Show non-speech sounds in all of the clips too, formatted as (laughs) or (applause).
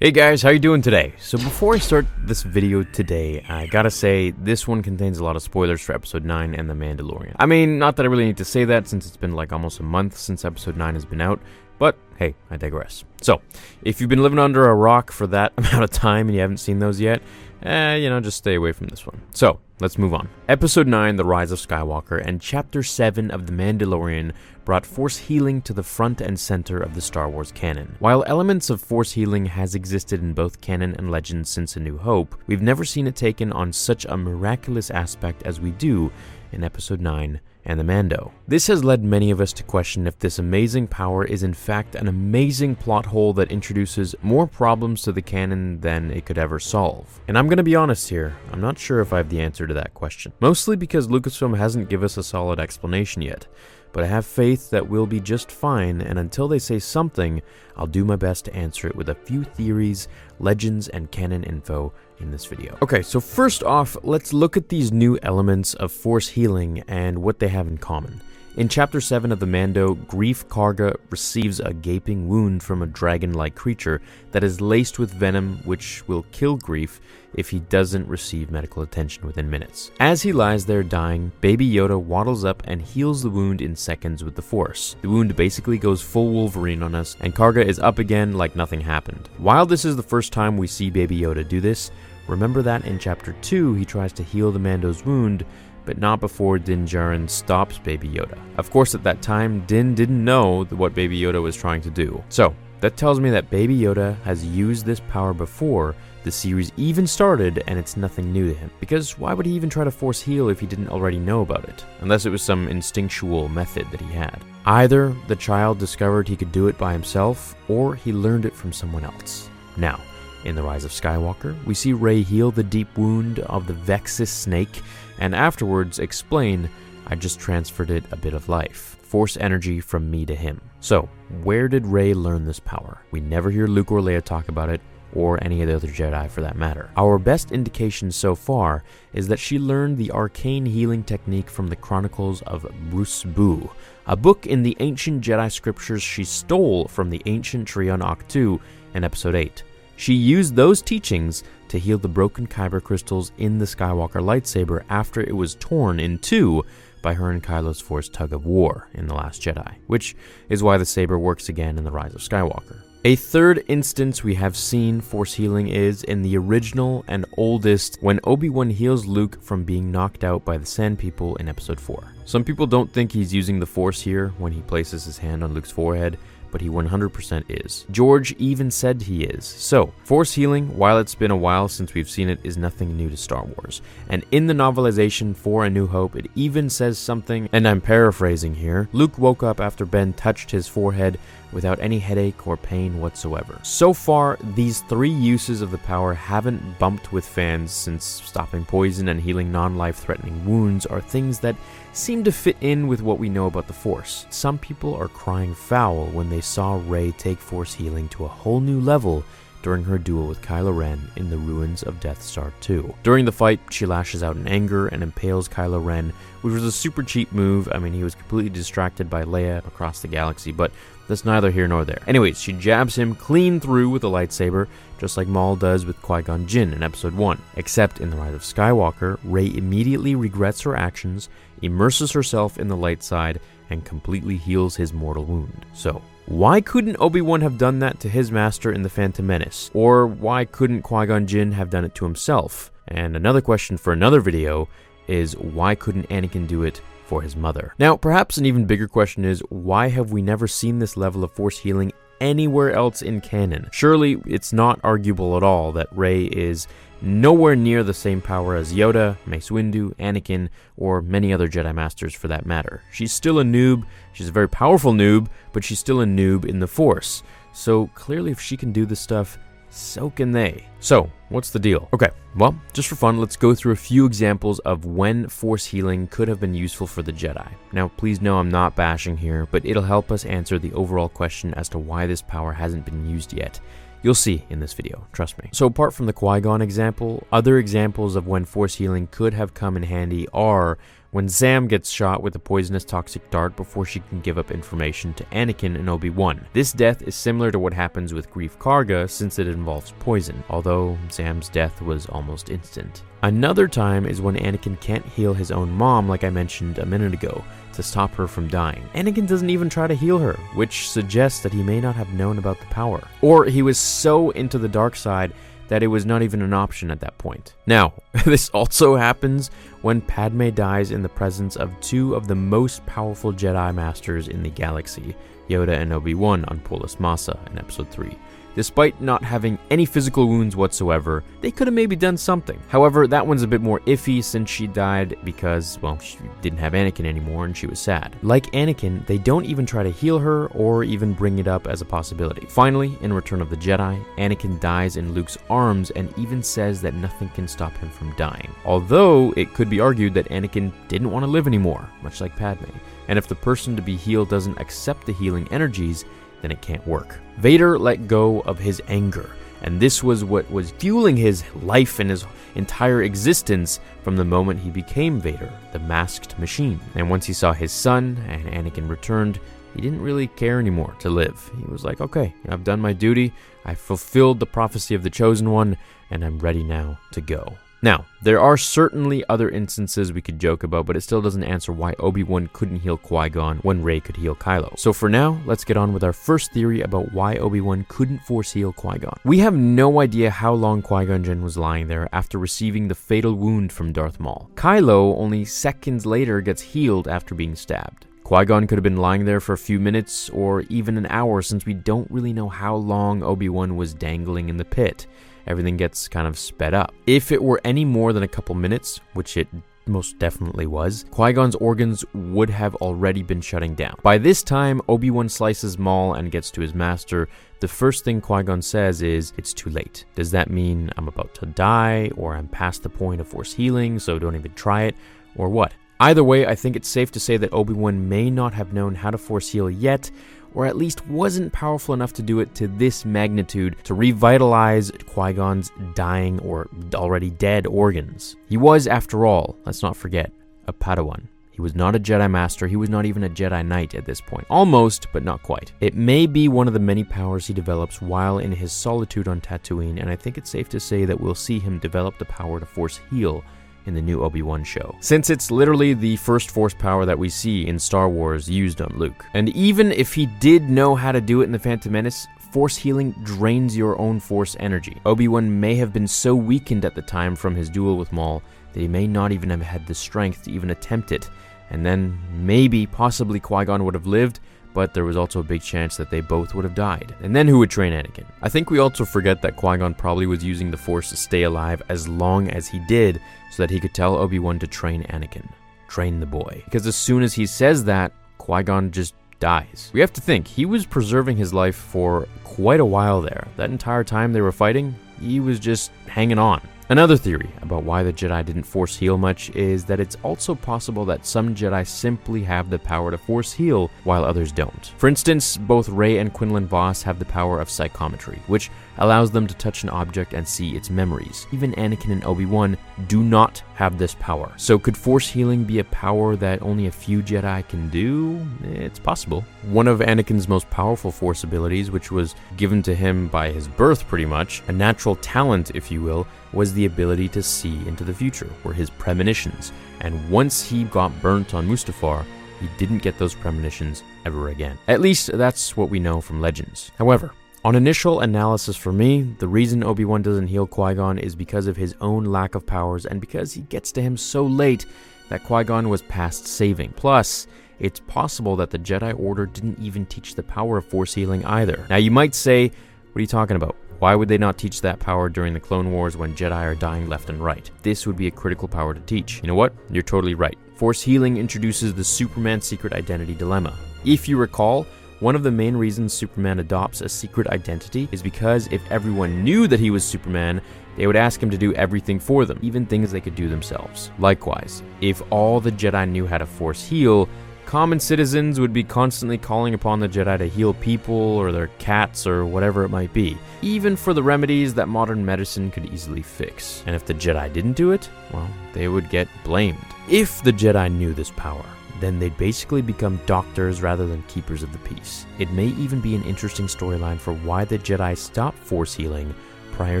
Hey guys, how you doing today? So before I start this video today, I gotta say this one contains a lot of spoilers for episode 9 and The Mandalorian. I mean, not that I really need to say that since it's been like almost a month since episode 9 has been out, but hey, I digress. So, if you've been living under a rock for that (laughs) amount of time and you haven't seen those yet, eh, you know, just stay away from this one. So, let's move on. Episode 9, The Rise of Skywalker, and Chapter 7 of The Mandalorian brought Force healing to the front and center of the Star Wars canon. While elements of Force healing has existed in both canon and legend since A New Hope, we've never seen it taken on such a miraculous aspect as we do in Episode 9 and the Mando. This has led many of us to question if this amazing power is in fact an amazing plot hole that introduces more problems to the canon than it could ever solve. And I'm gonna be honest here, I'm not sure if I have the answer to that question. Mostly because Lucasfilm hasn't given us a solid explanation yet but I have faith that we'll be just fine, and until they say something, I'll do my best to answer it with a few theories, legends, and canon info in this video. Okay, so first off, let's look at these new elements of Force healing and what they have in common. In Chapter 7 of the Mando, Greef Karga receives a gaping wound from a dragon like creature that is laced with venom, which will kill Greef if he doesn't receive medical attention within minutes. As he lies there dying, Baby Yoda waddles up and heals the wound in seconds with the Force. The wound basically goes full Wolverine on us, and Karga is up again like nothing happened. While this is the first time we see Baby Yoda do this, remember that in Chapter 2 he tries to heal the Mando's wound but not before Din Djarin stops Baby Yoda. Of course, at that time, Din didn't know what Baby Yoda was trying to do. So, that tells me that Baby Yoda has used this power before the series even started and it's nothing new to him. Because why would he even try to force heal if he didn't already know about it? Unless it was some instinctual method that he had. Either the child discovered he could do it by himself, or he learned it from someone else. Now, in The Rise of Skywalker, we see Rey heal the deep wound of the vexis snake and afterwards explain, I just transferred it a bit of life. Force energy from me to him. So, where did Rey learn this power? We never hear Luke or Leia talk about it, or any of the other Jedi for that matter. Our best indication so far is that she learned the arcane healing technique from the Chronicles of Brus-Bu, a book in the ancient Jedi scriptures she stole from the ancient tree on Ahch-To in Episode 8. She used those teachings to heal the broken kyber crystals in the Skywalker lightsaber after it was torn in two by her and Kylo's forced tug of war in The Last Jedi, which is why the saber works again in The Rise of Skywalker. A third instance we have seen Force healing is in the original and oldest when Obi Wan heals Luke from being knocked out by the Sand People in Episode 4. Some people don't think he's using the Force here when he places his hand on Luke's forehead, but he 100% is. George even said he is. So, Force healing, while it's been a while since we've seen it, is nothing new to Star Wars. And in the novelization for A New Hope, it even says something, and I'm paraphrasing here Luke woke up after Ben touched his forehead without any headache or pain whatsoever. So far, these three uses of the power haven't bumped with fans since stopping poison and healing non life threatening wounds are things that seem to fit in with what we know about the Force. Some people are crying foul when they saw Rey take Force healing to a whole new level during her duel with Kylo Ren in the ruins of Death Star 2. During the fight, she lashes out in anger and impales Kylo Ren, which was a super cheap move. I mean, he was completely distracted by Leia across the galaxy, but that's neither here nor there. Anyways, she jabs him clean through with a lightsaber, just like Maul does with Qui Gon Jinn in Episode 1. Except in The Rise of Skywalker, Rey immediately regrets her actions, immerses herself in the light side, and completely heals his mortal wound. So, why couldn't Obi-Wan have done that to his master in The Phantom Menace? Or why couldn't Qui-Gon Jinn have done it to himself? And another question for another video is why couldn't Anakin do it for his mother? Now, perhaps an even bigger question is why have we never seen this level of force healing anywhere else in canon. Surely it's not arguable at all that Rey is nowhere near the same power as Yoda, Mace Windu, Anakin, or many other Jedi Masters for that matter. She's still a noob, she's a very powerful noob, but she's still a noob in the Force. So clearly, if she can do this stuff, so can they. So, what's the deal? Okay, well, just for fun, let's go through a few examples of when Force healing could have been useful for the Jedi. Now, please know I'm not bashing here, but it'll help us answer the overall question as to why this power hasn't been used yet. You'll see in this video, trust me. So apart from the Qui-Gon example, other examples of when Force healing could have come in handy are when Zam gets shot with a poisonous toxic dart before she can give up information to Anakin and Obi-Wan. This death is similar to what happens with Greef Karga since it involves poison, although Zam's death was almost instant. Another time is when Anakin can't heal his own mom like I mentioned a minute ago, to stop her from dying. Anakin doesn't even try to heal her, which suggests that he may not have known about the power. Or he was so into the dark side that it was not even an option at that point. Now, (laughs) this also happens when Padme dies in the presence of two of the most powerful Jedi Masters in the galaxy, Yoda and Obi-Wan on Polis Massa in Episode 3. Despite not having any physical wounds whatsoever, they could have maybe done something. However, that one's a bit more iffy since she died because, well, she didn't have Anakin anymore and she was sad. Like Anakin, they don't even try to heal her or even bring it up as a possibility. Finally, in Return of the Jedi, Anakin dies in Luke's arms and even says that nothing can stop him from dying. Although, it could be argued that Anakin didn't want to live anymore, much like Padme. And if the person to be healed doesn't accept the healing energies, then it can't work. Vader let go of his anger, and this was what was fueling his life and his entire existence from the moment he became Vader, the masked machine. And once he saw his son and Anakin returned, he didn't really care anymore to live. He was like, okay, I've done my duty, I've fulfilled the prophecy of the Chosen One, and I'm ready now to go. Now, there are certainly other instances we could joke about, but it still doesn't answer why Obi-Wan couldn't heal Qui-Gon when Rey could heal Kylo. So for now, let's get on with our first theory about why Obi-Wan couldn't force heal Qui-Gon. We have no idea how long Qui-Gon Jinn was lying there after receiving the fatal wound from Darth Maul. Kylo only seconds later gets healed after being stabbed. Qui Gon could have been lying there for a few minutes or even an hour since we don't really know how long Obi Wan was dangling in the pit everything gets kind of sped up. If it were any more than a couple minutes, which it most definitely was, Qui Gon's organs would have already been shutting down. By this time, Obi Wan slices Maul and gets to his master. The first thing Qui Gon says is, It's too late. Does that mean I'm about to die, or I'm past the point of force healing, so don't even try it, or what? Either way, I think it's safe to say that Obi Wan may not have known how to force heal yet, or at least wasn't powerful enough to do it to this magnitude to revitalize Qui Gon's dying or already dead organs. He was, after all, let's not forget, a Padawan. He was not a Jedi Master, he was not even a Jedi Knight at this point. Almost, but not quite. It may be one of the many powers he develops while in his solitude on Tatooine, and I think it's safe to say that we'll see him develop the power to force heal in the new Obi Wan show, since it's literally the first Force power that we see in Star Wars used on Luke. And even if he did know how to do it in The Phantom Menace, Force healing drains your own Force energy. Obi Wan may have been so weakened at the time from his duel with Maul that he may not even have had the strength to even attempt it. And then maybe, possibly, Qui Gon would have lived, but there was also a big chance that they both would have died. And then who would train Anakin? I think we also forget that Qui Gon probably was using the Force to stay alive as long as he did so that he could tell Obi Wan to train Anakin. Train the boy. Because as soon as he says that, Qui Gon just dies. We have to think, he was preserving his life for quite a while there. That entire time they were fighting, he was just hanging on. Another theory about why the Jedi didn't force heal much is that it's also possible that some Jedi simply have the power to force heal while others don't. For instance, both Rey and Quinlan Vos have the power of psychometry, which allows them to touch an object and see its memories. Even Anakin and Obi-Wan do not have this power. So could force healing be a power that only a few Jedi can do? It's possible. One of Anakin's most powerful force abilities, which was given to him by his birth pretty much, a natural talent if you will, was the ability to see into the future, were his premonitions. And once he got burnt on Mustafar, he didn't get those premonitions ever again. At least that's what we know from legends. However, on initial analysis for me, the reason Obi-Wan doesn't heal Qui-Gon is because of his own lack of powers and because he gets to him so late that Qui-Gon was past saving. Plus, it's possible that the Jedi Order didn't even teach the power of Force healing either. Now, you might say, what are you talking about? Why would they not teach that power during the Clone Wars when Jedi are dying left and right? This would be a critical power to teach. You know what? You're totally right. Force healing introduces the Superman secret identity dilemma. If you recall, one of the main reasons Superman adopts a secret identity is because if everyone knew that he was Superman, they would ask him to do everything for them, even things they could do themselves. Likewise, if all the Jedi knew how to force heal, common citizens would be constantly calling upon the Jedi to heal people or their cats or whatever it might be, even for the remedies that modern medicine could easily fix. And if the Jedi didn't do it, well, they would get blamed. If the Jedi knew this power, then they'd basically become doctors rather than keepers of the peace. It may even be an interesting storyline for why the Jedi stopped force healing prior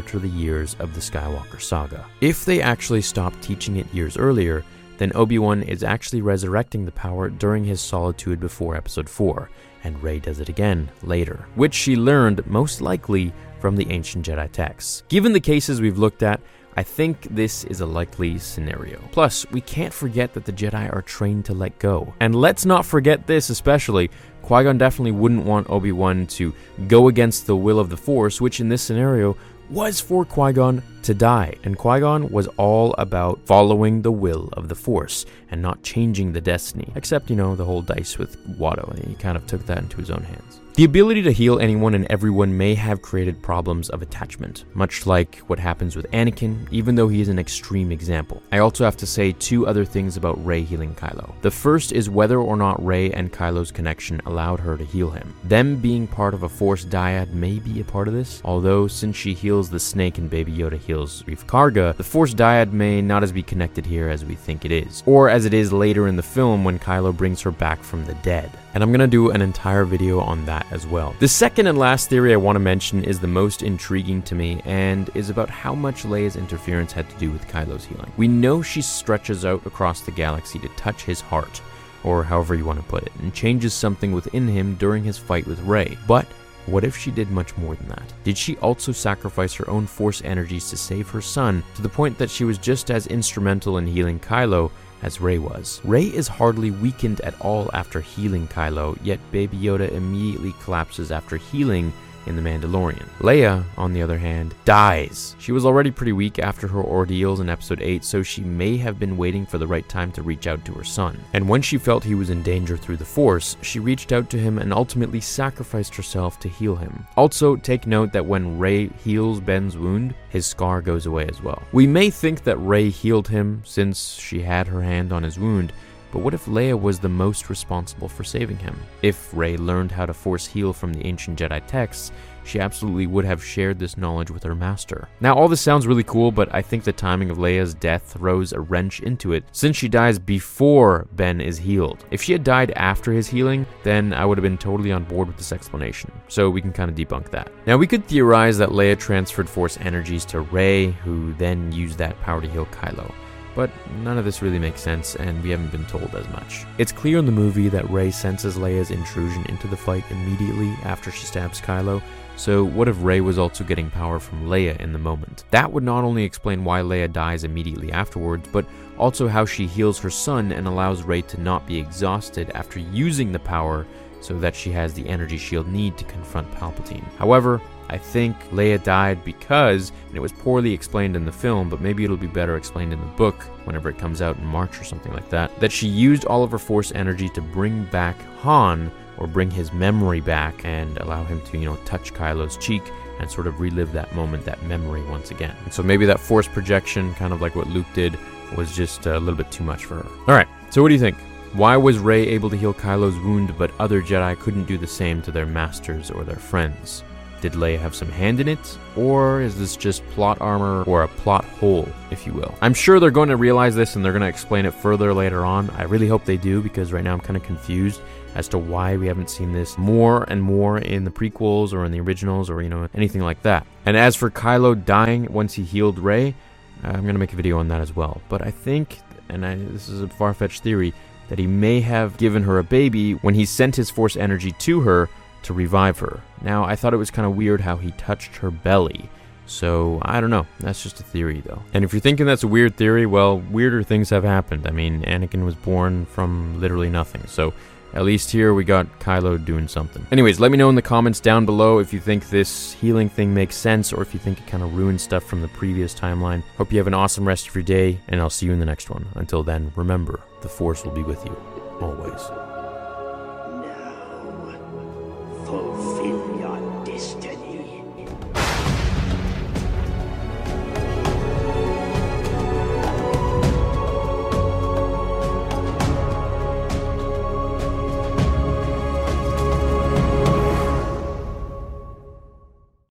to the years of the Skywalker saga. If they actually stopped teaching it years earlier, then Obi-Wan is actually resurrecting the power during his solitude before episode 4, and Rey does it again later, which she learned most likely from the ancient Jedi texts. Given the cases we've looked at, I think this is a likely scenario. Plus, we can't forget that the Jedi are trained to let go. And let's not forget this especially. Qui Gon definitely wouldn't want Obi Wan to go against the will of the Force, which in this scenario was for Qui Gon to die. And Qui Gon was all about following the will of the Force and not changing the destiny. Except, you know, the whole dice with Watto. and He kind of took that into his own hands. The ability to heal anyone and everyone may have created problems of attachment, much like what happens with Anakin, even though he is an extreme example. I also have to say two other things about Rey healing Kylo. The first is whether or not Rey and Kylo's connection allowed her to heal him. Them being part of a Force dyad may be a part of this, although since she heals the snake and Baby Yoda heals Greef Karga, the Force dyad may not as be connected here as we think it is, or as it is later in the film when Kylo brings her back from the dead. And I'm gonna do an entire video on that as well. The second and last theory I want to mention is the most intriguing to me and is about how much Leia's interference had to do with Kylo's healing. We know she stretches out across the galaxy to touch his heart, or however you want to put it, and changes something within him during his fight with Rey. But what if she did much more than that? Did she also sacrifice her own force energies to save her son to the point that she was just as instrumental in healing Kylo as Rey was. Rey is hardly weakened at all after healing Kylo, yet Baby Yoda immediately collapses after healing in The Mandalorian. Leia, on the other hand, dies. She was already pretty weak after her ordeals in episode 8, so she may have been waiting for the right time to reach out to her son. And when she felt he was in danger through the Force, she reached out to him and ultimately sacrificed herself to heal him. Also, take note that when Rey heals Ben's wound, his scar goes away as well. We may think that Rey healed him since she had her hand on his wound, but what if Leia was the most responsible for saving him? If Rey learned how to force heal from the ancient Jedi texts, she absolutely would have shared this knowledge with her master. Now, all this sounds really cool, but I think the timing of Leia's death throws a wrench into it, since she dies before Ben is healed. If she had died after his healing, then I would have been totally on board with this explanation, so we can kind of debunk that. Now, we could theorize that Leia transferred Force energies to Rey, who then used that power to heal Kylo but none of this really makes sense, and we haven't been told as much. It's clear in the movie that Rey senses Leia's intrusion into the fight immediately after she stabs Kylo, so what if Rey was also getting power from Leia in the moment? That would not only explain why Leia dies immediately afterwards, but also how she heals her son and allows Rey to not be exhausted after using the power so that she has the energy she'll need to confront Palpatine. However, I think Leia died because, and it was poorly explained in the film, but maybe it'll be better explained in the book whenever it comes out in March or something like that, that she used all of her Force energy to bring back Han or bring his memory back and allow him to, you know, touch Kylo's cheek and sort of relive that moment, that memory once again. And so maybe that Force projection, kind of like what Luke did, was just a little bit too much for her. All right, so what do you think? Why was Rey able to heal Kylo's wound, but other Jedi couldn't do the same to their masters or their friends? Did Leia have some hand in it? Or is this just plot armor or a plot hole, if you will? I'm sure they're going to realize this and they're going to explain it further later on. I really hope they do because right now I'm kind of confused as to why we haven't seen this more and more in the prequels or in the originals or, you know, anything like that. And as for Kylo dying once he healed Rey, I'm going to make a video on that as well. But I think, and I, this is a far fetched theory, that he may have given her a baby when he sent his force energy to her to revive her. Now, I thought it was kind of weird how he touched her belly. So, I don't know. That's just a theory, though. And if you're thinking that's a weird theory, well, weirder things have happened. I mean, Anakin was born from literally nothing. So, at least here we got Kylo doing something. Anyways, let me know in the comments down below if you think this healing thing makes sense or if you think it kind of ruins stuff from the previous timeline. Hope you have an awesome rest of your day, and I'll see you in the next one. Until then, remember, the Force will be with you, always.